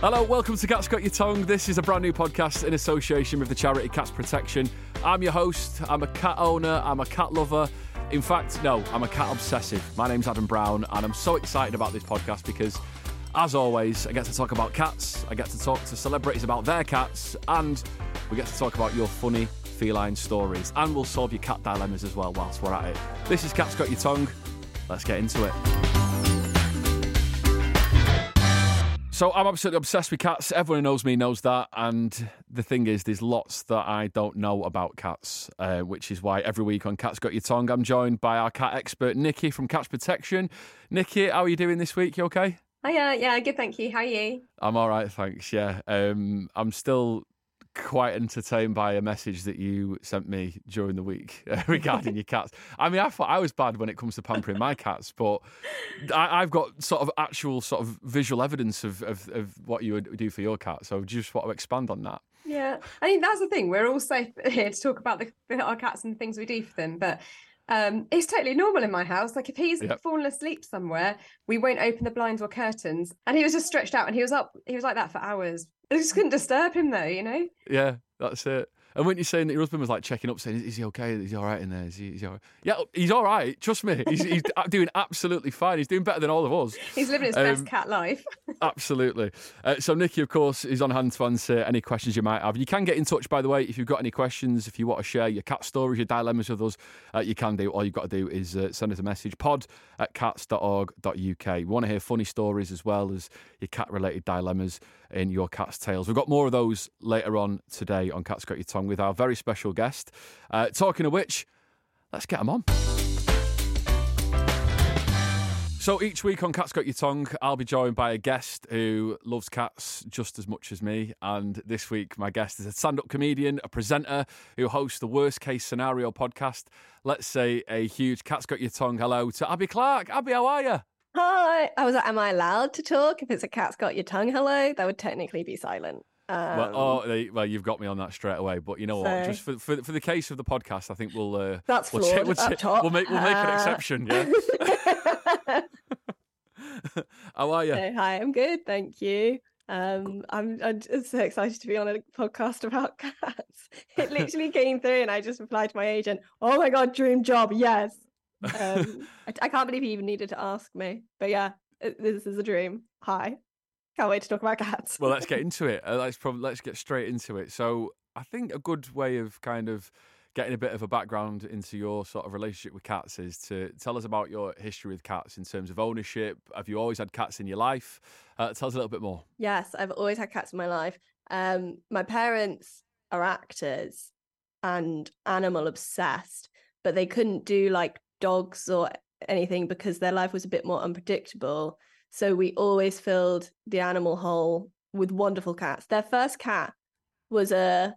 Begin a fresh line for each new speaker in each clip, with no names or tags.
Hello, welcome to Cats Got Your Tongue. This is a brand new podcast in association with the charity Cats Protection. I'm your host, I'm a cat owner, I'm a cat lover. In fact, no, I'm a cat obsessive. My name's Adam Brown, and I'm so excited about this podcast because, as always, I get to talk about cats, I get to talk to celebrities about their cats, and we get to talk about your funny feline stories. And we'll solve your cat dilemmas as well whilst we're at it. This is Cats Got Your Tongue. Let's get into it. So I'm absolutely obsessed with cats. Everyone who knows me knows that. And the thing is, there's lots that I don't know about cats, uh, which is why every week on Cats Got Your Tongue, I'm joined by our cat expert, Nicky from Cats Protection. Nicky, how are you doing this week? You okay?
Hiya, yeah, good, thank you. How are you?
I'm all right, thanks. Yeah, um, I'm still quite entertained by a message that you sent me during the week uh, regarding your cats. I mean, I thought I was bad when it comes to pampering my cats, but I, have got sort of actual sort of visual evidence of, of, of what you would do for your cat. So just want to expand on that.
Yeah, I mean that's the thing. We're all safe here to talk about the, our cats and the things we do for them, but um, it's totally normal in my house. Like if he's yep. fallen asleep somewhere, we won't open the blinds or curtains, and he was just stretched out, and he was up. He was like that for hours. I just couldn't disturb him though, you know.
Yeah, that's it. And when you're saying that your husband was like checking up, saying, "Is he okay? Is he all right in there? Is he? Is he all right? Yeah, he's all right. Trust me, he's, he's doing absolutely fine. He's doing better than all of us.
He's living his um, best cat life.
absolutely. Uh, so Nicky, of course, is on hand to answer any questions you might have. You can get in touch, by the way, if you've got any questions. If you want to share your cat stories, your dilemmas with us, uh, you can do. All you've got to do is uh, send us a message: pod at cats.org.uk. We want to hear funny stories as well as your cat-related dilemmas in your cat's tales. We've got more of those later on today on Cat's Got Your Tongue with our very special guest. Uh, talking of which, let's get them on. So each week on Cat's Got Your Tongue, I'll be joined by a guest who loves cats just as much as me. And this week, my guest is a stand up comedian, a presenter who hosts the Worst Case Scenario podcast. Let's say a huge Cat's Got Your Tongue hello to Abi Clarke. Abi, how are you?
Hi. I was like, am I allowed to talk? If it's a cat's got your tongue hello, that would technically be silent.
Um, well, oh, well, you've got me on that straight away. But you know so, what? Just for, for, for the case of the podcast, I think we'll uh,
that's
we'll,
flawed,
we'll, we'll, we'll make we'll make an uh, exception. Yeah. How are you?
hi, I'm good, thank you. Um, I'm, I'm so excited to be on a podcast about cats. It literally came through, and I just replied to my agent, "Oh my god, dream job, yes." Um, I, I, can't believe he even needed to ask me. But yeah, this is a dream. Hi. Can't wait to talk about cats.
well, let's get into it. Uh, let's probably let's get straight into it. So, I think a good way of kind of getting a bit of a background into your sort of relationship with cats is to tell us about your history with cats in terms of ownership. Have you always had cats in your life? Uh, tell us a little bit more.
Yes, I've always had cats in my life. Um, my parents are actors and animal obsessed, but they couldn't do like dogs or anything because their life was a bit more unpredictable. So we always filled the animal hole with wonderful cats. Their first cat was a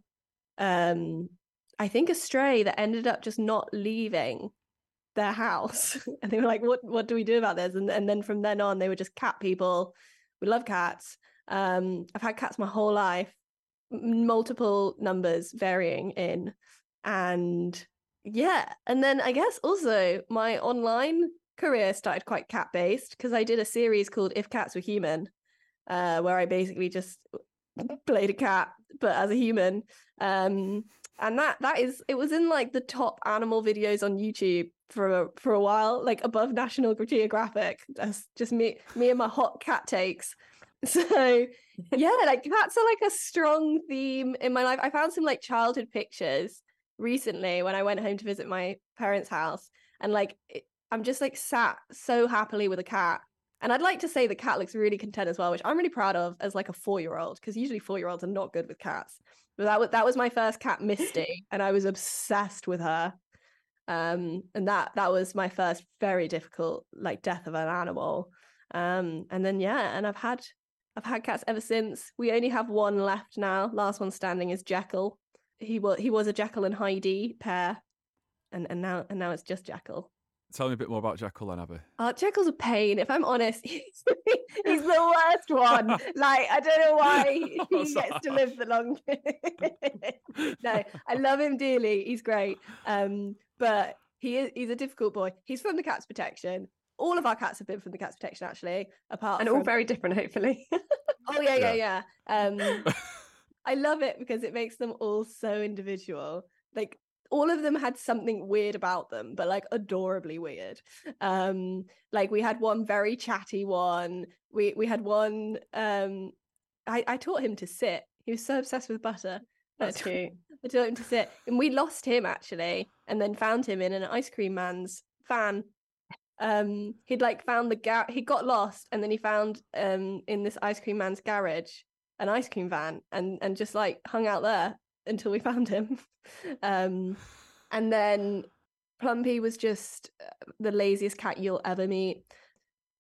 um I think a stray that ended up just not leaving their house. and they were like, what what do we do about this? And and then from then on they were just cat people. We love cats. Um I've had cats my whole life, multiple numbers varying in and yeah and then i guess also my online career started quite cat based because i did a series called if cats were human uh, where i basically just played a cat but as a human um, and that that is it was in like the top animal videos on youtube for a, for a while like above national geographic that's just me me and my hot cat takes. So yeah like cats are like a strong theme in my life. I found some like childhood pictures recently when I went home to visit my parents' house, and like it, I'm just like sat so happily with a cat. And I'd like to say the cat looks really content as well, which I'm really proud of as like a four year old, because usually four year olds are not good with cats. But that was that was my first cat, Misty, and I was obsessed with her. Um, and that that was my first very difficult like death of an animal. Um, and then yeah, and I've had I've had cats ever since. We only have one left now. Last one standing is Jekyll, he was he was a Jekyll and Heidi pair, and and now and now it's just Jekyll.
Tell me a bit more about Jekyll and Abi.
Uh, Jekyll's a pain. If I'm honest, he's, he's the worst one. like I don't know why he oh, gets to live the longest. no, I love him dearly. He's great. Um, but he is he's a difficult boy. He's from the Cats Protection. all of our cats have been from the cats protection actually, apart
and
from...
all very different, hopefully.
oh yeah, yeah, yeah. yeah. Um, I love it because it makes them all so individual. Like all of them had something weird about them, but like adorably weird. Um, like we had one very chatty one. We we had one. Um, I I taught him to sit. He was so obsessed with butter.
That's cute.
I taught him to sit, and we lost him actually, and then found him in an ice cream man's van. Um, he'd like found the gar. He got lost, and then he found um in this ice cream man's garage an ice cream van and and just like hung out there until we found him. um, and then Plumpy was just uh, the laziest cat you'll ever meet.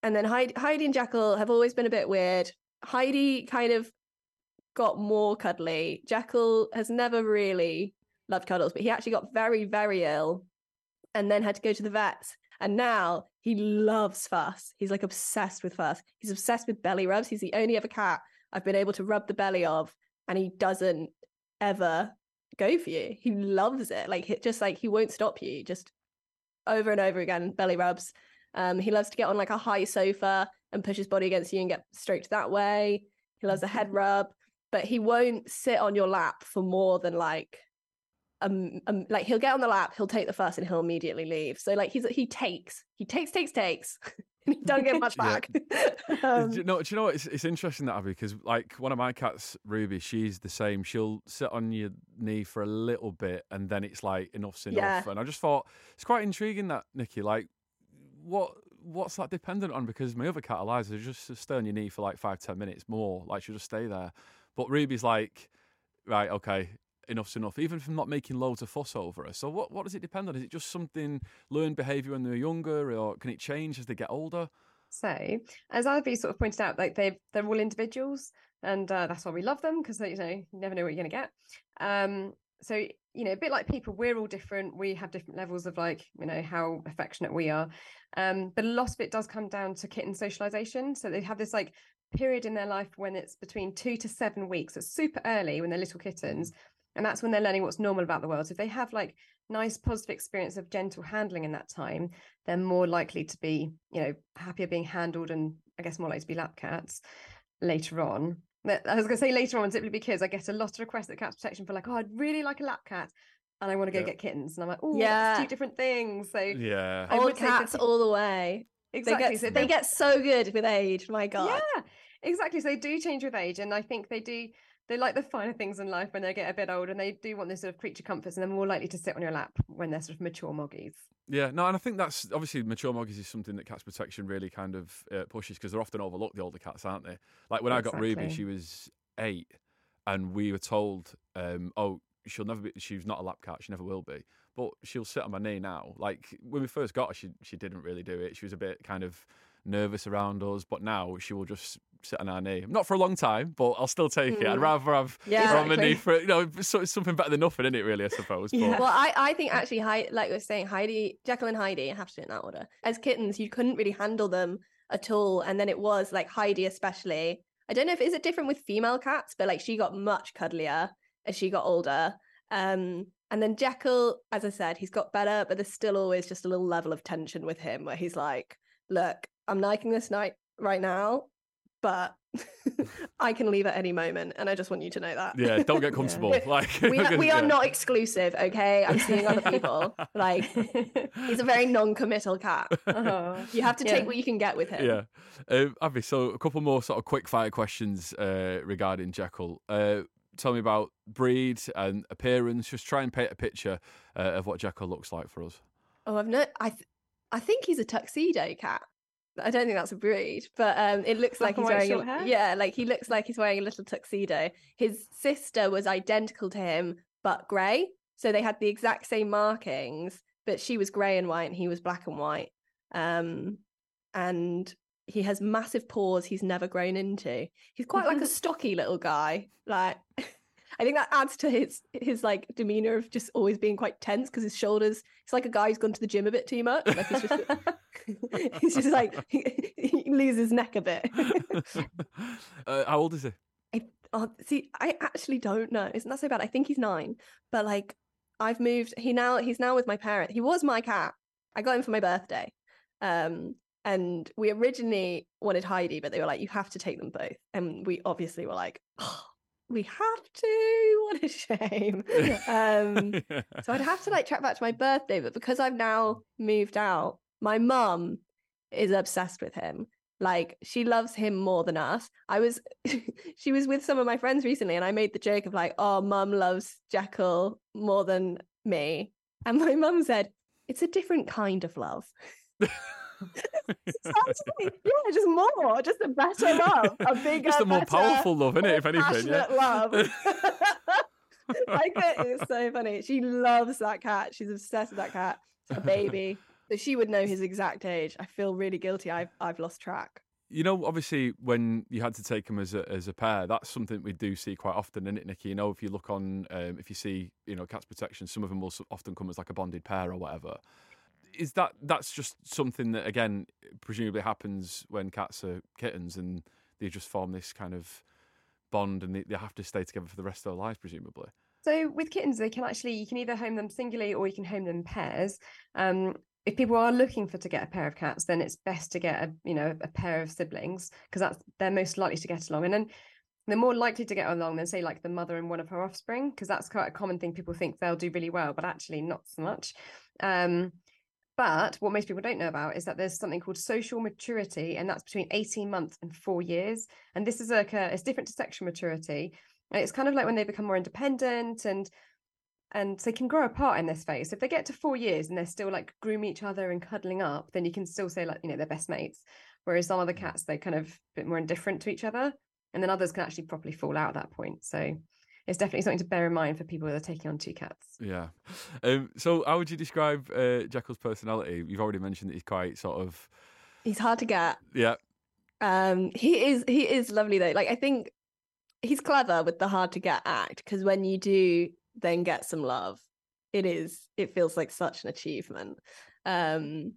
And then Heidi, Heidi and Jekyll have always been a bit weird. Heidi kind of got more cuddly. Jekyll has never really loved cuddles, but he actually got very, very ill and then had to go to the vets. And now he loves fuss. He's like obsessed with fuss. He's obsessed with belly rubs. He's the only other cat I've been able to rub the belly of, and he doesn't ever go for you. He loves it. Like it just like he won't stop you. Just over and over again, belly rubs. Um, he loves to get on like a high sofa and push his body against you and get stroked that way. He loves a head mm-hmm. rub, but he won't sit on your lap for more than like um, um like he'll get on the lap, he'll take the first and he'll immediately leave. So like he's he takes, he takes, takes, takes. he don't get much back.
um, do you know? Do you know what? It's, it's interesting that Abi because like one of my cats, Ruby, she's the same. She'll sit on your knee for a little bit, and then it's like enough's enough. Yeah. And I just thought it's quite intriguing that Nicky, like, what what's that dependent on? Because my other cat Eliza just stay on your knee for like five ten minutes more. Like she'll just stay there. But Ruby's like, right, okay, enough's enough, even if I'm not making loads of fuss over her. So what, what does it depend on? Is it just something learned behaviour when they're younger, or can it change as they get older?
So, as Abi sort of pointed out, like they they're all individuals, and uh, that's why we love them because you know you never know what you're going to get. Um, so you know, a bit like people, we're all different. We have different levels of like you know how affectionate we are, um, but a lot of it does come down to kitten socialization. So they have this like period in their life when it's between two to seven weeks. It's super early when they're little kittens, and that's when they're learning what's normal about the world so if they have like nice positive experience of gentle handling in that time they're more likely to be you know happier being handled and i guess more likely to be lap cats later on i was going to say later on simply because i get a lot of requests at cats protection for like oh i'd really like a lap cat and I want to go yeah. get kittens, and I'm like, oh, yeah, two different things. So
yeah,
old cats all the way. Exactly. They get, so they get so good with age. My God.
Yeah, exactly. So they do change with age, and I think they do they like the finer things in life when they get a bit old and they do want this sort of creature comforts and they're more likely to sit on your lap when they're sort of mature moggies.
Yeah, no, and I think that's obviously mature moggies is something that cats protection really kind of uh, pushes because they're often overlooked, the older cats, aren't they? Like when exactly. I got Ruby, she was eight and we were told, um, oh, she'll never be, she's not a lap cat, she never will be. But she'll sit on my knee now. Like when we first got her, she, she didn't really do it. She was a bit kind of nervous around us, but now she will just sit on our knee. Not for a long time, but I'll still take mm. it. I'd hmm. rather have yeah, exactly. my knee for you know it's something better than nothing, isn't it? Really, I suppose.
yeah. Well, I, I think actually, like we are saying, Heidi, Jekyll and Heidi, I have to do it in that order. As kittens, you couldn't really handle them at all, and then it was like Heidi, especially. I don't know if is it different with female cats, but like she got much cuddlier as she got older. Um, and then Jekyll, as I said, he's got better, but there's still always just a little level of tension with him where he's like, "Look, I'm liking this night right now but I can leave at any moment, and I just want you to know that.
Yeah, don't get comfortable. yeah. Like
we, are, we are not exclusive, okay? I'm seeing other people. Like he's a very non-committal cat. Uh-huh. You have to take what you can get with him.
Yeah, um, Abi. So a couple more sort of quick fire questions uh, regarding Jekyll. Uh, tell me about breed and appearance. Just try and paint a picture uh, of what Jekyll looks like for us.
Oh, I've no. I th- I think he's a tuxedo cat. I don't think that's a breed, but um, it looks like, like he's wearing a, yeah, like he looks like he's wearing a little tuxedo. His sister was identical to him, but grey, so they had the exact same markings, but she was grey and white, and he was black and white. Um, and he has massive paws he's never grown into. He's quite like a stocky little guy, like. I think that adds to his his like demeanor of just always being quite tense because his shoulders. It's like a guy who's gone to the gym a bit too much. Like he's just, he's just like he, he loses his neck a bit.
uh, how old is he?
I, oh, see, I actually don't know. Isn't that so bad? I think he's nine, but like I've moved. He now he's now with my parent. He was my cat. I got him for my birthday. Um, And we originally wanted Heidi, but they were like, you have to take them both. And we obviously were like, oh, we have to. What a shame. um, so I'd have to like track back to my birthday, but because I've now moved out, my mum is obsessed with him. Like she loves him more than us. I was, she was with some of my friends recently, and I made the joke of like, "Oh, mum loves Jekyll more than me," and my mum said, "It's a different kind of love." yeah, just more, just a better love, a bigger,
just a more
better,
powerful love, isn't it? If anything, yeah.
love. like it's so funny. She loves that cat. She's obsessed with that cat. It's a baby. So she would know his exact age. I feel really guilty. I've I've lost track.
You know, obviously, when you had to take them as a as a pair, that's something we do see quite often, isn't it, Nicky? You know, if you look on, um, if you see, you know, cats protection, some of them will often come as like a bonded pair or whatever is that that's just something that again presumably happens when cats are kittens and they just form this kind of bond and they, they have to stay together for the rest of their lives presumably.
So with kittens they can actually you can either home them singly or you can home them pairs. Um, if people are looking for to get a pair of cats then it's best to get a you know a pair of siblings because that's they're most likely to get along. And then they're more likely to get along than say like the mother and one of her offspring because that's quite a common thing people think they'll do really well but actually not so much. Um, but what most people don't know about is that there's something called social maturity, and that's between 18 months and four years. And this is like a, it's different to sexual maturity. And it's kind of like when they become more independent and and they can grow apart in this phase. So if they get to four years and they're still like groom each other and cuddling up, then you can still say like, you know, they're best mates. Whereas some other mm. cats, they're kind of a bit more indifferent to each other. And then others can actually properly fall out at that point. So it's definitely something to bear in mind for people that are taking on two cats.
Yeah. Um, so, how would you describe uh, Jekyll's personality? You've already mentioned that he's quite sort of.
He's hard to get.
Yeah.
Um, he is. He is lovely though. Like I think he's clever with the hard to get act because when you do then get some love, it is. It feels like such an achievement. Um,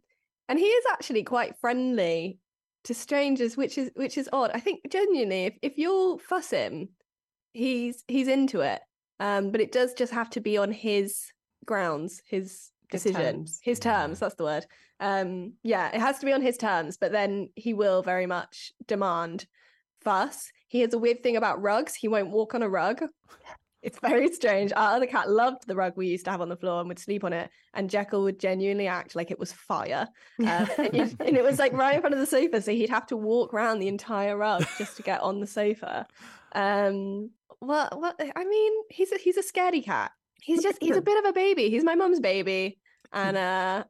and he is actually quite friendly to strangers, which is which is odd. I think genuinely, if if you'll fuss him he's he's into it. Um, but it does just have to be on his grounds, his decision, his terms. His terms that's the word. Um, yeah, it has to be on his terms, but then he will very much demand fuss. He has a weird thing about rugs. He won't walk on a rug. It's very strange. Our other cat loved the rug we used to have on the floor and would sleep on it. And Jekyll would genuinely act like it was fire. Um, and, and, it was like right in front of the sofa. So he'd have to walk around the entire rug just to get on the sofa. Um, well, well, I mean, he's a, he's a scaredy cat. He's just he's a bit of a baby. He's my mum's baby, and uh,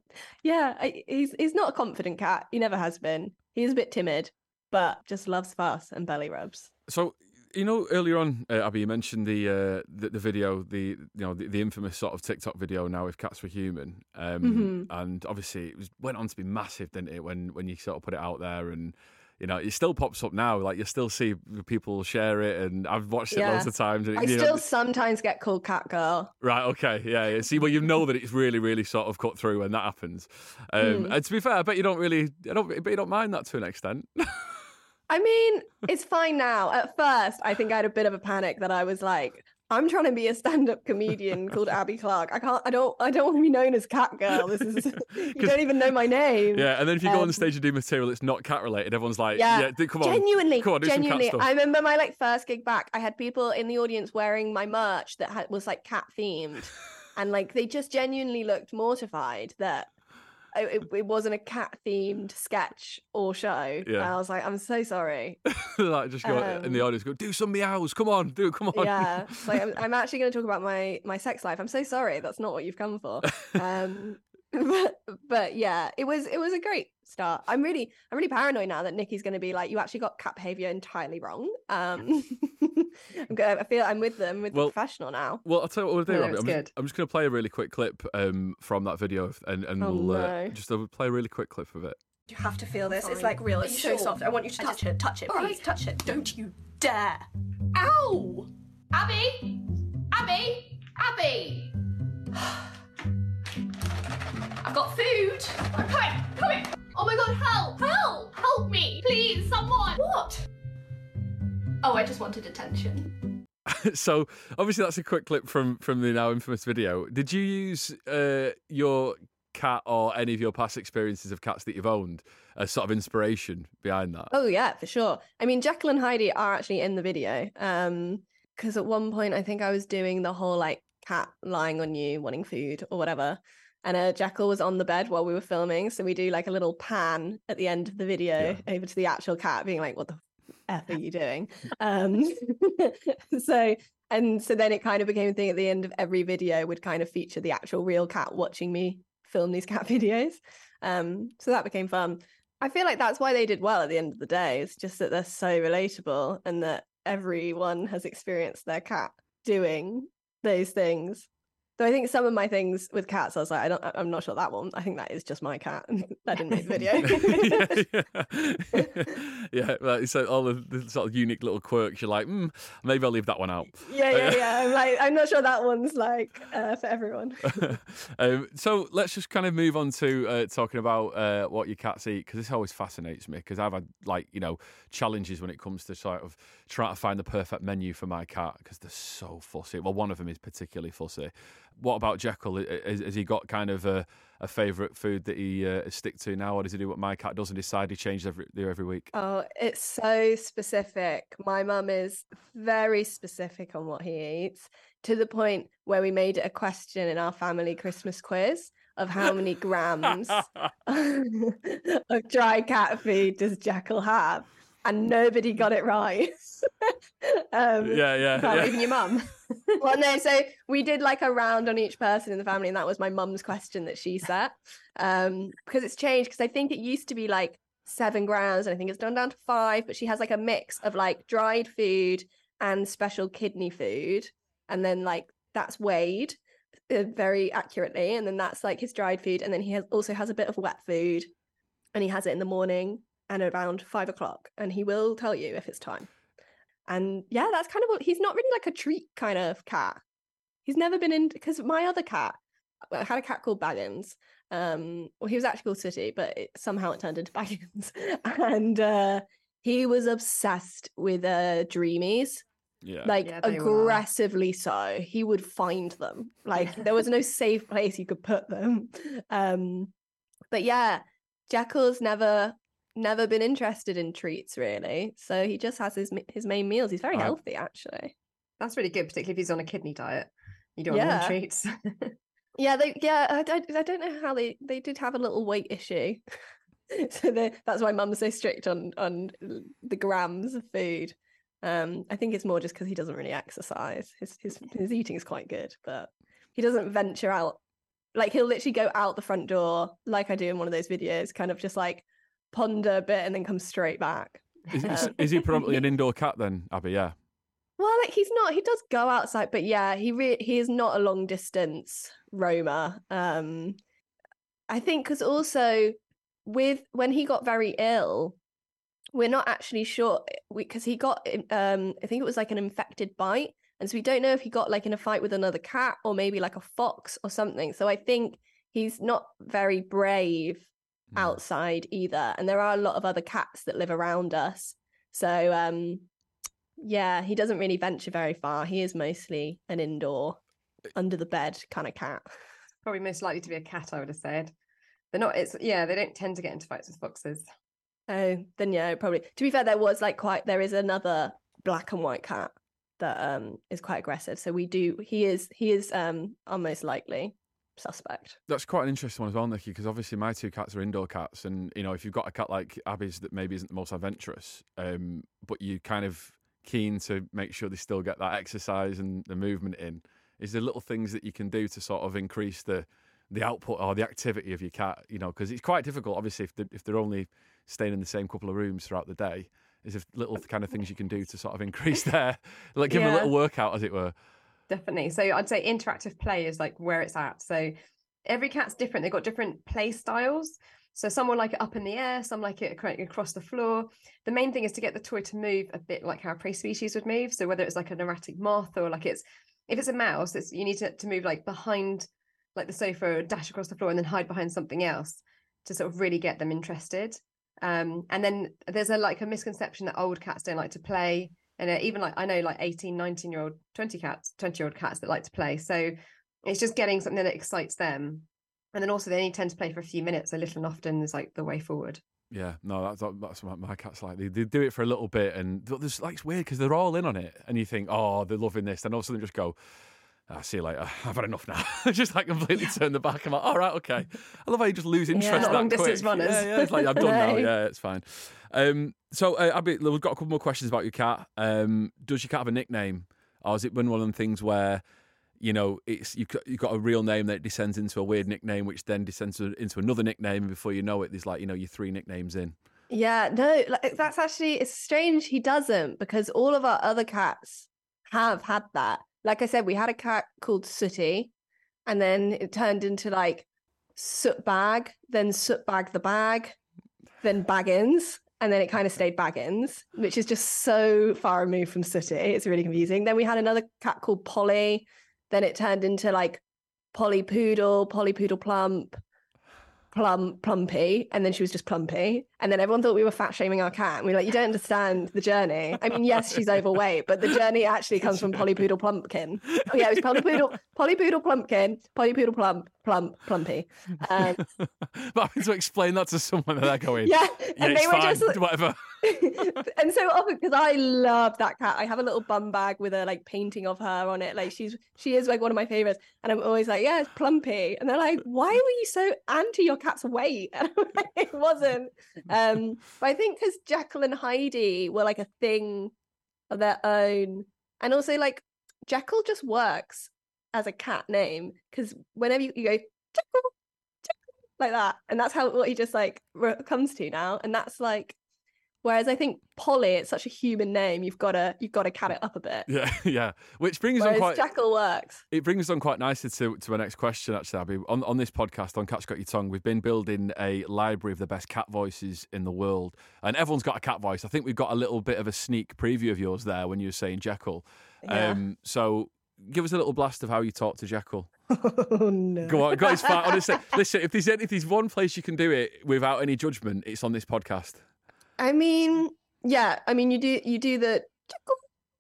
yeah, I, he's he's not a confident cat. He never has been. He's a bit timid, but just loves fuss and belly rubs.
So you know, earlier on, uh, Abi, you mentioned the, uh, the, the video, the you know the, the, infamous sort of TikTok video now if cats were human, um, mm-hmm. and obviously it was went on to be massive, didn't it? When when you sort of put it out there and you know, it still pops up now. Like you still see people share it, and I've watched it yeah. loads of times. And,
I still know, sometimes get called cat girl.
Right. Okay. Yeah. yeah. See, well, you know that it's really, really sort of cut through when that happens. Um, mm. And to be fair, I bet you don't really, I don't, but you don't mind that to an extent.
I mean, it's fine now. At first, I think I had a bit of a panic that I was like, I'm trying to be a stand-up comedian called Abi Clarke. I can't. I don't. I don't want to be known as Cat Girl. This is. you don't even know my name.
Yeah, and then if you um, go on the um, stage and do material that's not cat related, everyone's like, "Yeah, yeah come on,
genuinely,
come on,
genuinely." I remember my like first gig back. I had people in the audience wearing my merch that had, was like cat themed, and like they just genuinely looked mortified that it, it wasn't a cat themed sketch or show. Yeah. I was like, I'm so sorry.
like just go um, in the audience, go do some meows. Come on, do it. Come on.
Yeah. like I'm, I'm, actually going to talk about my my sex life. I'm so sorry. That's not what you've come for. Um, but but yeah, it was it was a great start. I'm really I'm really paranoid now that Nicky's going to be like, you actually got cat behavior entirely wrong. Um, I'm going I feel I'm with them with well, the professional now.
Well, I'll tell you what we'll do. No, I'm, just, I'm, just, going to play a really quick clip um, from that video, and and oh, we'll uh, just uh, play a really quick clip of it.
You have to feel this. Fine. It's like real. It's so sure? soft. I want you to touch it. Touch it. Please right. touch it. Don't you dare. Ow! Abi! Abi! Abi! I've got food. I'm coming, coming. Oh my god, help, help, help me, please, someone. What? Oh, I just wanted attention.
so obviously that's a quick clip from from the now infamous video. Did you use uh, your cat or any of your past experiences of cats that you've owned as sort of inspiration behind that?
Oh yeah, for sure. I mean, Jekyll and Heidi are actually in the video. Um, because at one point I think I was doing the whole like cat lying on you wanting food or whatever. And uh, Jekyll was on the bed while we were filming. So we do like a little pan at the end of the video yeah. over to the actual cat being like, what the F are you doing? um, so, and so then it kind of became a thing at the end of every video would kind of feature the actual real cat watching me film these cat videos. Um, so that became fun. I feel like that's why they did well at the end of the day. It's just that they're so relatable and that everyone has experienced their cat doing those things. Though I think some of my things with cats, I was like, I don't, I'm not sure that one. I think that is just my cat. I didn't make the
video. yeah, yeah. so all the, the, sort of unique little quirks, you're like, mm, maybe I'll leave that one out.
Yeah, yeah, yeah. I'm like, I'm not sure that one's like uh, for everyone.
um, so let's just kind of move on to uh, talking about uh, what your cats eat because this always fascinates me because I've had like you know challenges when it comes to sort of trying to find the perfect menu for my cat because they're so fussy. Well, one of them is particularly fussy. What about Jekyll? Has, has he got kind of a, a favourite food that he uh, stick to now, or does he do what my cat does and decide he changes every every week?
Oh, it's so specific. My mum is very specific on what he eats to the point where we made it a question in our family Christmas quiz of how many grams of dry cat food does Jekyll have and nobody got it right.
um, yeah, yeah, yeah.
Even your mum.
well, no. So we did like a round on each person in the family, and that was my mum's question that she set. Um, because it's changed. Because I think it used to be like seven grams, and I think it's gone down to five. But she has like a mix of like dried food and special kidney food, and then like that's weighed uh, very accurately, and then that's like his dried food, and then he has, also has a bit of wet food, and he has it in the morning and around five o'clock, and he will tell you if it's time. And yeah, that's kind of what he's not really like a treat kind of cat. He's never been in because my other cat, I had a cat called Baggins. Um, well, he was actually called Sooty, but it, somehow it turned into Baggins, and uh, he was obsessed with uh, Dreamies.
Yeah.
Like yeah, aggressively so. He would find them. Like there was no safe place you could put them. Um, but yeah, Jekyll's never never been interested in treats really. So he just has his his main meals. He's very healthy actually.
That's really good, particularly if he's on a kidney diet. You don't yeah. want treats.
yeah, they yeah. I, I, I don't know how they they did have a little weight issue. so that's why mum's so strict on on the grams of food. Um, I think it's more just because he doesn't really exercise. His his his eating is quite good, but he doesn't venture out. Like he'll literally go out the front door, like I do in one of those videos, kind of just like ponder a bit and then come straight back.
Is, um, is he probably an indoor cat then, Abi? Yeah.
Well, like he's not. He does go outside, but yeah, he re- he is not a long distance roamer. Um, I think because also with when he got very ill, we're not actually sure because he got um I think it was like an infected bite, and so we don't know if he got like in a fight with another cat or maybe like a fox or something. So I think he's not very brave Mm. outside either. And there are a lot of other cats that live around us. So um yeah, he doesn't really venture very far. He is mostly an indoor, eh under the bed kind of cat.
Probably most likely to be a cat, I would have said. They're not it's yeah, they don't tend to get into fights with foxes.
Oh, then yeah, probably. To be fair, there was like quite there is another black and white cat that um is quite aggressive. So we do he is he is um almost likely suspect.
That's quite an interesting one as well, Nicky, because obviously my two cats are indoor cats, and you know if you've got a cat like Abi's that maybe isn't the most adventurous, um, but you kind of keen to make sure they still get that exercise and the movement in, is there little things that you can do to sort of increase the the output or the activity of your cat? You know, because it's quite difficult, obviously, if they're, if they're only staying in the same couple of rooms throughout the day. Is there little kind of things you can do to sort of increase their, like give yeah. them a little workout, as it were?
Definitely. So I'd say interactive play is like where it's at. So every cat's different. They've got different play styles. So some will like it up in the air, some like it across the floor. The main thing is to get the toy to move a bit like how a prey species would move. So whether it's like an erratic moth or like it's if it's a mouse, it's you need to, to move like behind like the sofa dash across the floor and then hide behind something else to sort of really get them interested. Um, and then there's a like a misconception that old cats don't like to play and uh, even like i know like 18 19 year old 20 cats 20 year old cats that like to play so it's just getting something that excites them And then also they only tend to play for a few minutes, so little and often is like the way forward.
Yeah, no, that's that's what my cat's like. They, they do it for a little bit, and there's like it's weird because they're all in on it, and you think, oh, they're loving this, then all of a sudden just go, I see you later. I've had enough now. just like completely turn the back. I'm like, all right, okay. I love how you just lose interest
yeah, long distance
quick.
runners.
Yeah, yeah. It's like I'm done now. Yeah, it's fine. Um, so uh, Abi, we've got a couple more questions about your cat. Um, does your cat have a nickname, or is it been one of them things where? you know, it's you've got, you've got a real name that descends into a weird nickname, which then descends into another nickname, and before you know it, there's like you know your three nicknames in.
Yeah, no, like, that's actually it's strange he doesn't because all of our other cats have had that. Like I said, we had a cat called Sooty, and then it turned into like Soot Bag, then Soot Bag the Bag, then Baggins, and then it kind of stayed Baggins, which is just so far removed from Sooty. It's really confusing. Then we had another cat called Polly, then it turned into like Polly Poodle, Polly Poodle Plump, Plum Plumpy, and then she was just Plumpy. And then everyone thought we were fat shaming our cat. And we are like, you don't understand the journey. I mean, yes, she's overweight, but the journey actually comes from Polly Poodle Plumpkin. Oh yeah, it was Polly Poodle, Polly Poodle Plumpkin, Polly Poodle Plump, Plump, Plumpy. Um,
but having to explain that to someone, that they're going,
yeah,
and yeah, they were fine, just whatever.
and so often because I love that cat. I have a little bum bag with a like painting of her on it. Like she's she is like one of my favorites. And I'm always like, yeah, it's Plumpy. And they're like, why were you so anti your cat's weight? And I'm like, it wasn't. Um, Um, but I think because Jekyll and Heidi were like a thing of their own. And also like Jekyll just works as a cat name because whenever you, you go Jekyll, Jekyll, like that, and that's how what he just like comes to now. And that's like Whereas I think Polly, it's such a human name. You've got to you've got to cat it up a bit.
Yeah, yeah. Which brings
Whereas
on quite
Jackal works.
It brings us on quite nicely to to our next question. Actually, Abi, on on this podcast on Cat's Got Your Tongue, we've been building a library of the best cat voices in the world, and everyone's got a cat voice. I think we've got a little bit of a sneak preview of yours there when you were saying Jekyll.
Yeah.
Um, so give us a little blast of how you talk to Jekyll.
Oh no!
Go on, guys. Honestly, listen. If there's if there's one place you can do it without any judgment, it's on this podcast.
I mean, yeah, I mean, you do you do the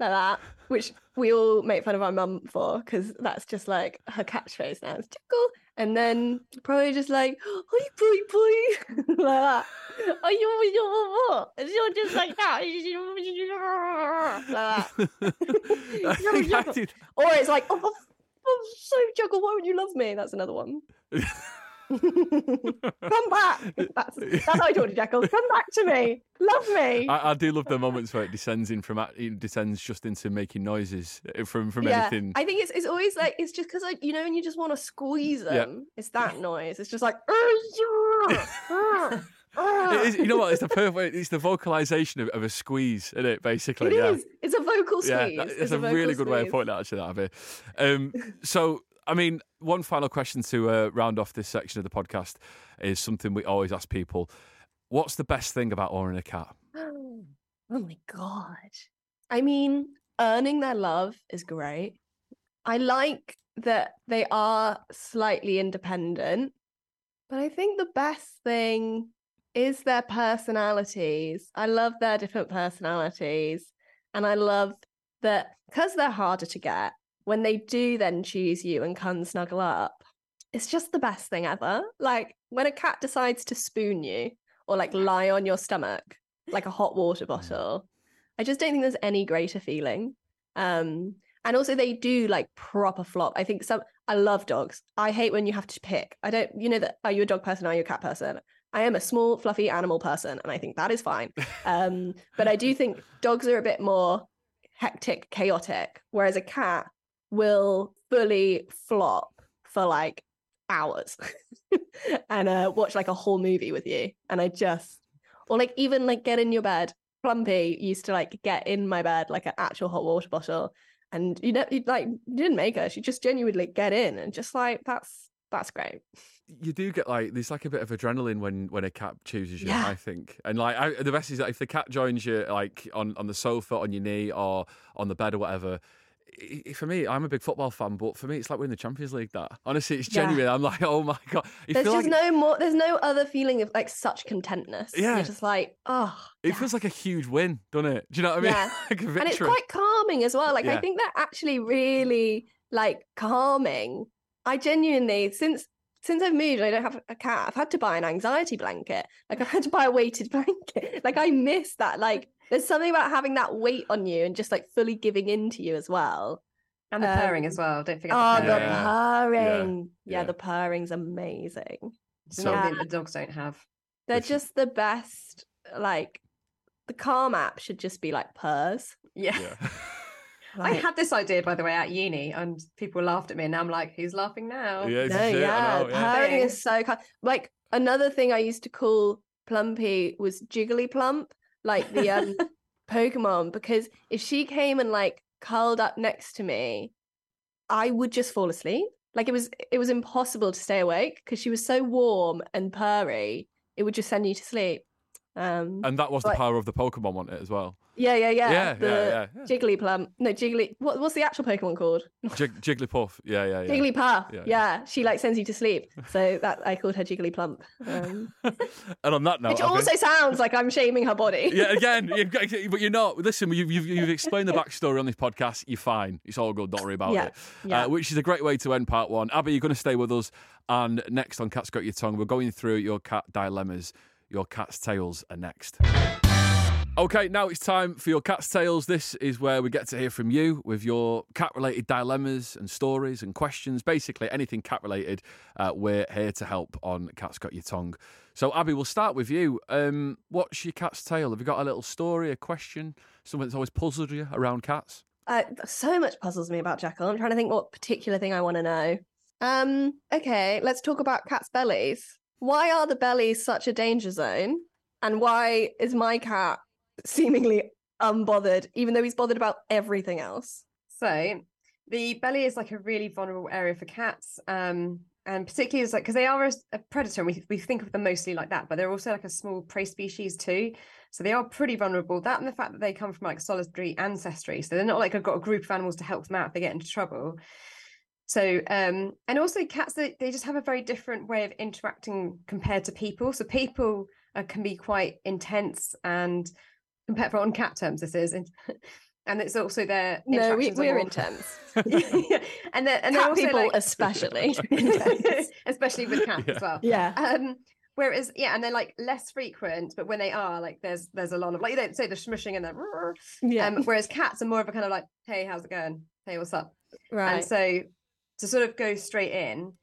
like that, which we all make fun of our mum for because that's just like her catchphrase now. It's tickle, and then probably just like, "Hi, boy, boy," like that. Are you, you what? You're just like that, like that. or it's like, "Oh, I'm so juggle. Why would you love me?" That's another one. Come back. That's, that's how I talk to Jekyll. Come back to me. Love me.
I, I, do love the moments where it descends in from it descends just into making noises uh, from from
yeah,
anything.
I think it's it's always like it's just because like you know when you just want to squeeze them. Yeah. It's that noise. It's just like.
is, you know what? It's the perfect. It's the vocalization of, of a squeeze, isn't it? Basically,
it
yeah.
is. It's a vocal squeeze.
Yeah, it's, it's a, a really good squeeze. way of putting that. Actually, that Abi. Um, so I mean, one final question to uh, round off this section of the podcast is something we always ask people. What's the best thing about owning a cat?
Oh my God. I mean, earning their love is great. I like that they are slightly independent, but I think the best thing is their personalities. I love their different personalities. And I love that because they're harder to get, when they do then choose you and come snuggle up, it's just the best thing ever. Like when a cat decides to spoon you or like lie on your stomach like a hot water mm. bottle, I just don't think there's any greater feeling. Um, and also they do like proper flop. I think some I love dogs. I hate when you have to pick. I don't you know that are you a dog person, are you a cat person? I am a small, fluffy animal person, and I think that is fine. Um, but I do think dogs are a bit more hectic, chaotic, whereas a cat will fully flop for like hours and uh, watch like a whole movie with you. And I just, or like even like get in your bed. Plumpy used to like get in my bed like an actual hot water bottle. And you know, you like you didn't make her. She just genuinely get in and just like that's that's great.
You do get like there's like a bit of adrenaline when when a cat chooses you. Yeah. I think, and like I, the best is that if the cat joins you like on on the sofa, on your knee, or on the bed or whatever, for me, I'm a big football fan, but for me, it's like winning the Champions League. That honestly, it's genuine. Yeah. I'm like, oh my god.
You there's just
like...
no more. There's no other feeling of like such contentness. Yeah, you're just like, oh.
It yeah. feels like a huge win, doesn't it? Do you know what I mean?
Yeah.
like
and it's quite calming as well. Like yeah. I think they're actually really like calming. I genuinely, since since I've moved, I don't have a cat. I've had to buy an anxiety blanket. Like I've had to buy a weighted blanket. Like I miss that. Like there's something about having that weight on you and just like fully giving in to you as well.
And the um, purring as well. Don't forget
oh,
the purring.
the purring. Yeah, yeah, the purring's amazing.
So yeah. the dogs don't have.
They're just the best. Like the Calm app should just be like purrs.
Yeah. yeah. Like, I had this idea, by the way, at uni, and people laughed at me, and now I'm like, who's laughing now?
Yeah, no, yeah, know, yeah. purring is so kind. Like another thing I used to call Plumpy was Jiggly Plump, like the um Pokemon, because if she came and like curled up next to me, I would just fall asleep. Like it was, it was impossible to stay awake because she was so warm and purry. It would just send you to sleep. Um,
and that was but, the power of the Pokemon, wasn't it, as well?
Yeah, yeah, yeah.
Yeah,
the
yeah, yeah,
Jigglyplum. No, Jiggly. What, what's the actual Pokemon called?
Jig, Jigglypuff. Yeah, yeah, yeah.
Jigglypuff. Yeah, yeah, she like sends you to sleep. So that I called her Jigglyplump. Um,
and on that note,
which also sounds like I'm shaming her body.
yeah, again, you've got, but you're not. Listen, you've, you've, you've explained the backstory on this podcast. You're fine. It's all good. Don't worry about
yeah,
it.
Yeah.
Uh, which is a great way to end part one. Abi, you're going to stay with us. And next on Cat's Got Your Tongue, we're going through your cat dilemmas. Your cat's tails are next. Okay, now it's time for your cat's tales. This is where we get to hear from you with your cat related dilemmas and stories and questions. Basically, anything cat related, uh, we're here to help on Cat's Got Your Tongue. So, Abi, we'll start with you. Um, what's your cat's tale? Have you got a little story, a question, something that's always puzzled you around cats?
Uh, so much puzzles me about Jekyll. I'm trying to think what particular thing I want to know. Um, okay, let's talk about cats' bellies. Why are the bellies such a danger zone? And why is my cat seemingly unbothered, even though he's bothered about everything else.
So the belly is like a really vulnerable area for cats. Um, and particularly is like because they are a, a, predator and we, we think of them mostly like that but they're also like a small prey species too so they are pretty vulnerable that and the fact that they come from like solitary ancestry so they're not like i've got a group of animals to help them out if they get into trouble so um and also cats they, they just have a very different way of interacting compared to people so people uh, can be quite intense and compared for on cat terms this is and, and it's also their
no we, we're intense.
And then and
cat people like, especially.
Especially with cats
yeah.
as well.
Yeah.
Um whereas yeah and they're like less frequent but when they are like there's there's a lot of like you don't say the smushing and the yeah. Um, whereas cats are more of a kind of like hey how's it going? Hey what's up?
Right.
and so to sort of go straight in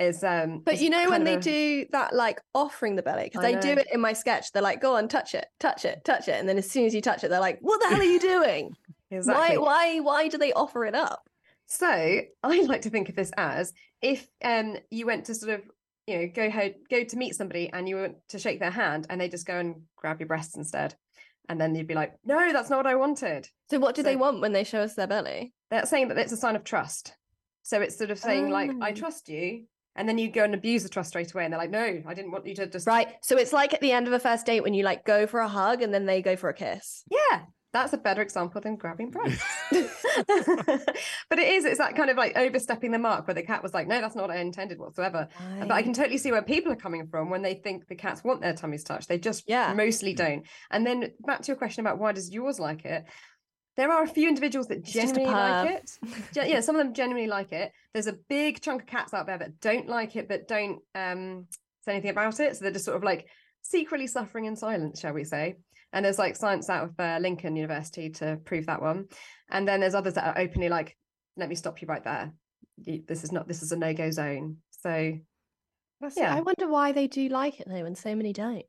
is um
but you know when they do that like offering the belly? Because they do it in my sketch they're like go on touch it touch it touch it and then as soon as you touch it they're like what the hell are you doing? Exactly. why why why do they offer it up?
So i like to think of this as if um you went to sort of you know go ho- go to meet somebody and you went to shake their hand and they just go and grab your breasts instead. And then you'd be like no that's not what i wanted.
So what do so, they want when they show us their belly?
They're saying that it's a sign of trust. So it's sort of saying oh. like i oh. trust you and then you go and abuse the trust straight away and they're like no i didn't want you to just
right. So it's like at the end of a first date when you like go for a hug and then they go for a kiss.
Yeah. That's a better example than grabbing breasts. But it is it's that kind of like overstepping the mark where the cat was like no that's not what i intended whatsoever. Right. but i can totally see where people are coming from when they think the cats want their tummies touched. They just yeah. mostly don't. And then back to your question about why does yours like it there are a few individuals that genuinely like it. yeah, some of them genuinely like it. There's a big chunk of cats out there that don't like it, but don't um, say anything about it. So they're just sort of like secretly suffering in silence, shall we say? And there's like science out of uh, Lincoln University to prove that one. And then there's others that are openly like, "Let me stop you right there. This is not. This is a no go zone." So,
yeah. I wonder why they do like it though, and so many don't.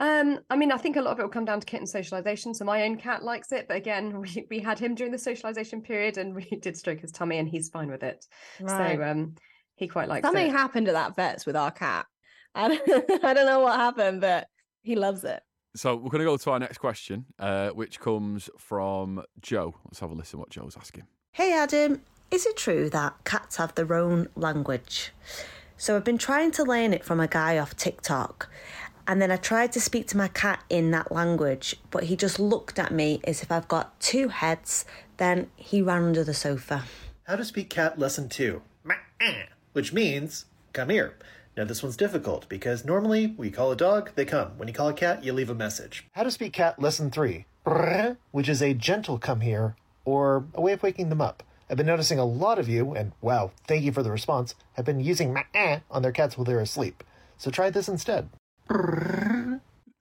Um, I mean, I think a lot of it will come down to kitten socialization. So my own cat likes it, but again, we, we had him during the socialization period, and we did stroke his tummy, and he's fine with it. Right. So um, he quite likes it.
Something
it.
happened at that vet's with our cat. I don't, I don't know what happened, but he loves it.
So we're going to go to our next question, uh, which comes from Joe. Let's have a listen what Joe's asking.
Hey Adam, is it true that cats have their own language? So I've been trying to learn it from a guy off TikTok, and then I tried to speak to my cat in that language, but he just looked at me as if I've got two heads. Then he ran under the sofa.
How to speak cat lesson two, which means come here. Now, this one's difficult because normally we call a dog, they come. When you call a cat, you leave a message. How to speak cat lesson three, which is a gentle come here or a way of waking them up. I've been noticing a lot of you, and wow, thank you for the response, have been using on their cats while they're asleep. So try this instead.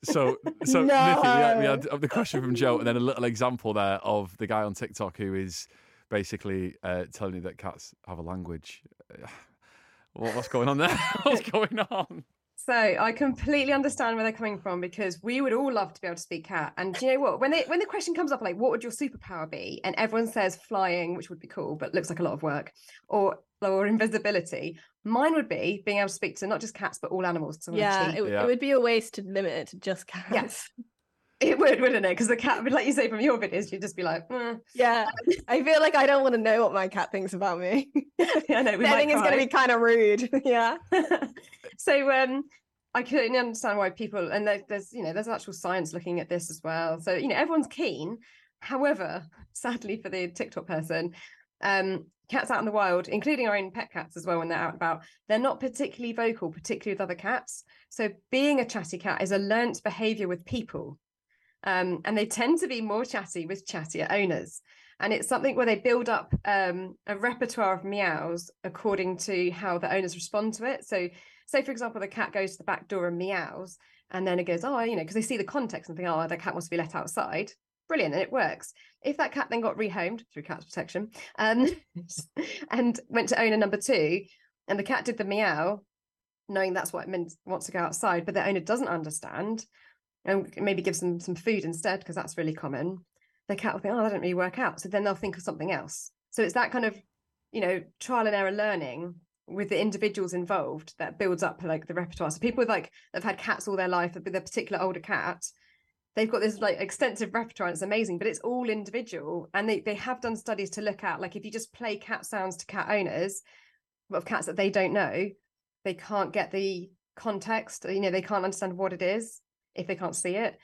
So, so
No.
Nicky, we had, we had the question from Joe, and then a little example there of the guy on TikTok who is basically uh, telling you that cats have a language. What, what's going on there? what's going on?
So I completely understand where they're coming from because we would all love to be able to speak cat. And do you know what? When they when the question comes up like, what would your superpower be? And everyone says flying, which would be cool, but looks like a lot of work, or or invisibility. Mine would be being able to speak to not just cats but all animals.
Yeah, it,
Yeah.
it would be a waste to limit it to just cats.
Yes. It would, wouldn't it? Because the cat would, like you say from your videos, you'd just be like, "Eh."
Yeah, I feel like I don't want to know what my cat thinks about me.
I know we
I think it's going to be kind of rude. Yeah.
so um I couldn't understand why people and there, there's you know there's actual science looking at this as well. So you know everyone's keen. However, sadly for the TikTok person, um, cats out in the wild, including our own pet cats as well, when they're out and about, they're not particularly vocal, particularly with other cats. So being a chatty cat is a learnt behavior with people, um, and they tend to be more chatty with chattier owners. And it's something where they build up um, a repertoire of meows according to how the owners respond to it. So say for example the cat goes to the back door and meows and then it goes oh you know because they see the context and think oh the cat wants to be let outside brilliant and it works if that cat then got rehomed through Cats Protection um, and went to owner number two and the cat did the meow knowing that's what it meant wants to go outside but the owner doesn't understand and maybe gives them some food instead because that's really common the cat will think oh that didn't really work out so then they'll think of something else so it's that kind of you know trial and error learning with the individuals involved that builds up like the repertoire. So people with like have had cats all their life with a particular older cat, they've got this like extensive repertoire. And it's amazing, but it's all individual. And they they have done studies to look at like if you just play cat sounds to cat owners of cats that they don't know, they can't get the context. You know, they can't understand what it is if they can't see it.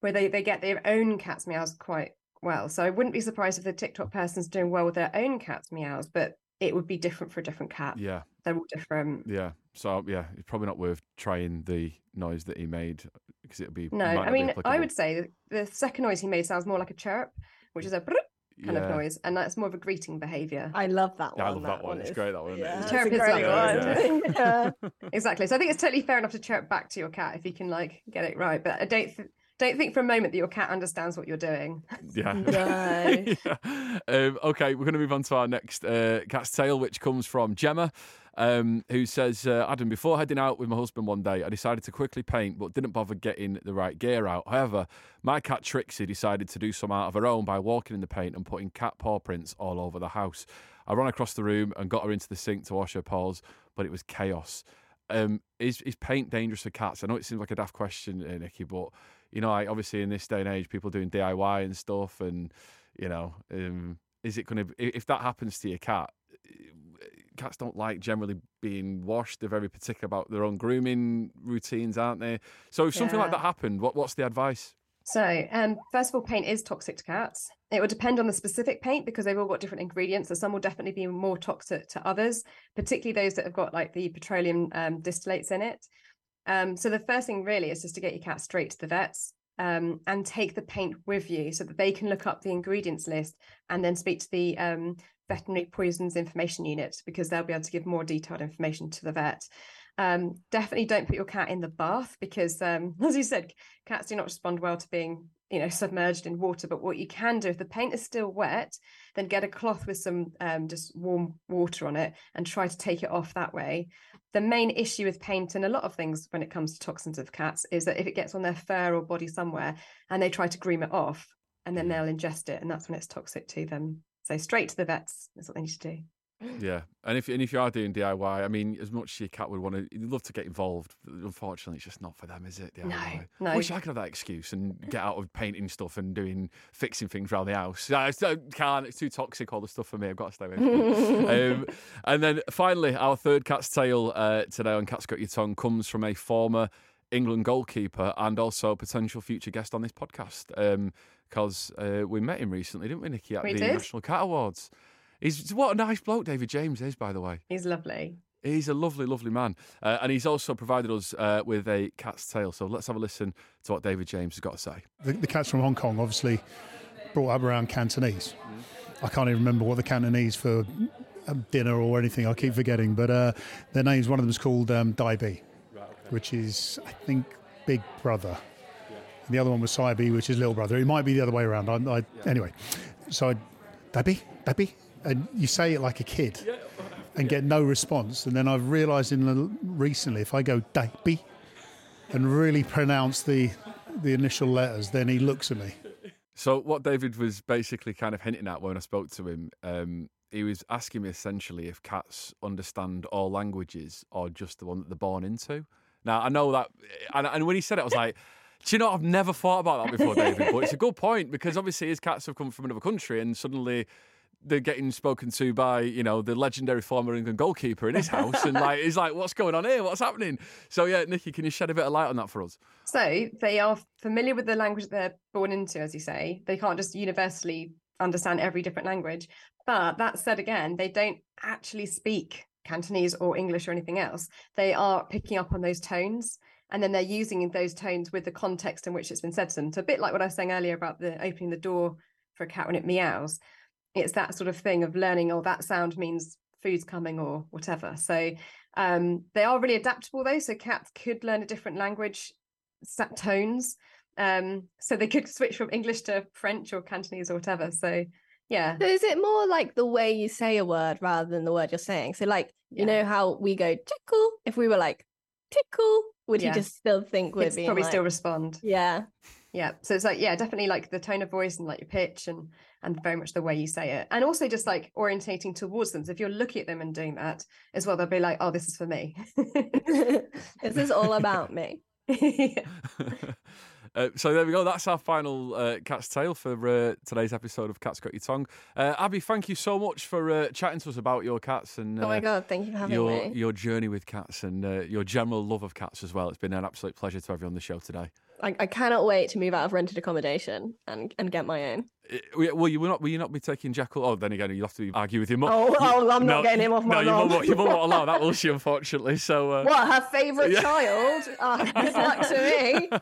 Where they they get their own cat's meows quite well. So I wouldn't be surprised if the TikTok person's doing well with their own cat's meows, but it would be different for a different cat.
Yeah,
They're all different.
yeah. So yeah, it's probably not worth trying the noise that he made because it'll be
No, I mean, I would say the second noise he made sounds more like a chirp, which is a kind
yeah.
of noise, and that's more of a greeting behavior.
I love that
Yeah, I love that one. It's great, that one.
Yeah,
It's
it's
Chirp is
great one. Yeah.
exactly. So I think it's totally fair enough to chirp back to your cat if you can like get it right. But I don't th- don't think for a moment that your cat understands what you're doing.
Yeah.
No.
Yeah. Um, okay, we're going to move on to our next uh, cat's tale, which comes from Gemma, um, who says, uh, Adam, before heading out with my husband one day, I decided to quickly paint, but didn't bother getting the right gear out. However, my cat Trixie decided to do some out of her own by walking in the paint and putting cat paw prints all over the house. I ran across the room and got her into the sink to wash her paws, but it was chaos. Um, is is paint dangerous for cats? I know it seems like a daft question, uh, Nicky, but you know, like obviously in this day and age, people doing DIY and stuff, and you know, um, is it going to if that happens to your cat? Cats don't like generally being washed. They're very particular about their own grooming routines, aren't they? So if something like that happened, what what's the advice?
So, um, first of all, paint is toxic to cats. It would depend on the specific paint because they've all got different ingredients. So some will definitely be more toxic to others, particularly those that have got like the petroleum um, distillates in it. Um, so the first thing really is just to get your cat straight to the vets um, and take the paint with you so that they can look up the ingredients list and then speak to the um, veterinary poisons information unit because they'll be able to give more detailed information to the vet. Um, definitely don't put your cat in the bath because, um, as you said, cats do not respond well to being, you know, submerged in water. But what you can do if the paint is still wet, then get a cloth with some um, just warm water on it and try to take it off that way. The main issue with paint and a lot of things when it comes to toxins of cats is that if it gets on their fur or body somewhere and they try to groom it off, and then they'll ingest it, and that's when it's toxic to them. So straight to the vets is what they need to do.
Yeah, and if and if you are doing DIY, I mean, as much as your cat would want to, you'd love to get involved. but Unfortunately, it's just not for them, is it? DIY.
no.
I wish I could have that excuse and get out of painting stuff and doing fixing things around the house. I can't. It's too toxic. All the stuff for me. I've got to stay away. From um, and then finally, our third cat's tale uh, today on Cat's Got Your Tongue comes from a former England goalkeeper and also a potential future guest on this podcast. Because uh, we met him recently, didn't we, Nicky, at
We
the
did.
National Cat Awards. He's what a nice bloke David James is, by the way.
He's lovely.
He's a lovely, lovely man. Uh, and he's also provided us uh, with a cat's tale. So let's have a listen to what David James has got to say.
The, the cats from Hong Kong obviously brought up around Cantonese. I can't even remember what the Cantonese for um, dinner or anything. I keep forgetting, but uh, their names. One of them is called um, Dai Bi, right, okay. which is I think big brother. Yeah. the other one was Saibi, which is little brother. It might be the other way around. I, I, yeah. Anyway, so Dai Bi, Dabi, and you say it like a kid. Yeah. And get no response, and then I've realised in the, recently if I go Dai and really pronounce the the initial letters, then he looks at me.
So what David was basically kind of hinting at when I spoke to him, um, he was asking me essentially if cats understand all languages or just the one that they're born into. Now I know that, and, and when he said it, I was like. Do you know, I've never thought about that before, David, but it's a good point because obviously his cats have come from another country and suddenly they're getting spoken to by you know the legendary former England goalkeeper in his house, and like he's like, "What's going on here? What's happening?" So yeah, Nicky, can you shed a bit of light on that for us?
So they are familiar with the language they're born into, as you say. They can't just universally understand every different language. But that said, again, they don't actually speak Cantonese or English or anything else. They are picking up on those tones. And then they're using those tones with the context in which it's been said to them. So a bit like what I was saying earlier about the opening the door for a cat when it meows it's that sort of thing of learning oh that sound means food's coming or whatever. So um, they are really adaptable though so cats could learn a different language set tones um, so they could switch from english to french or cantonese or whatever. So yeah.
So is it more like the way you say a word rather than the word you're saying? So like yeah. you know how we go tickle if we were like tickle would yeah. he just still think we're
probably
like...
still respond.
Yeah
yeah so it's like yeah definitely like the tone of voice and like your pitch and and very much the way you say it and also just like orientating towards them so if you're looking at them and doing that as well they'll be like oh this is for me
this is all about me
Uh, so there we go. That's our final uh, cat's tale for uh, today's episode of Cat's Got Your Tongue. Uh, Abi, thank you so much for uh, chatting to us about your cats and
oh my uh, god, thank you for having
your,
me.
Your journey with cats and your general love of cats as well. It's been an absolute pleasure to have you on the show today.
I, I cannot wait to move out of rented accommodation and, and get my own.
Well, you will not. Will you not be taking Jekyll? Oh, then again, you'll have to argue with your mum.
Oh, oh I'm not getting him off my
no, your mum, won't allow that, will she? Unfortunately, so
uh... what? Her favourite yeah. child? Oh, good luck to
me.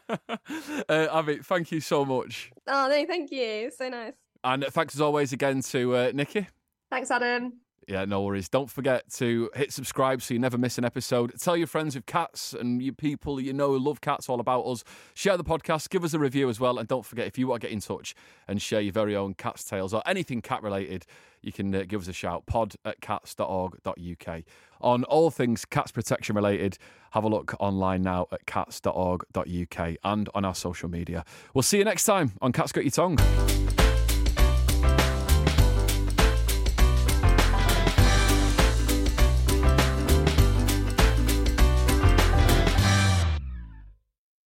Uh, Abi, thank you so much.
Oh no, thank you. So nice.
And thanks as always again to uh, Nicky.
Thanks, Adam.
Yeah, no worries. Don't forget to hit subscribe so you never miss an episode. Tell your friends with cats and you people you know who love cats all about us. Share the podcast, give us a review as well. And don't forget, if you want to get in touch and share your very own cat's tales or anything cat related, you can uh, give us a shout pod at cats.org.uk. On all things cats protection related, have a look online now at cats.org.uk and on our social media. We'll see you next time on Cat's Got Your Tongue.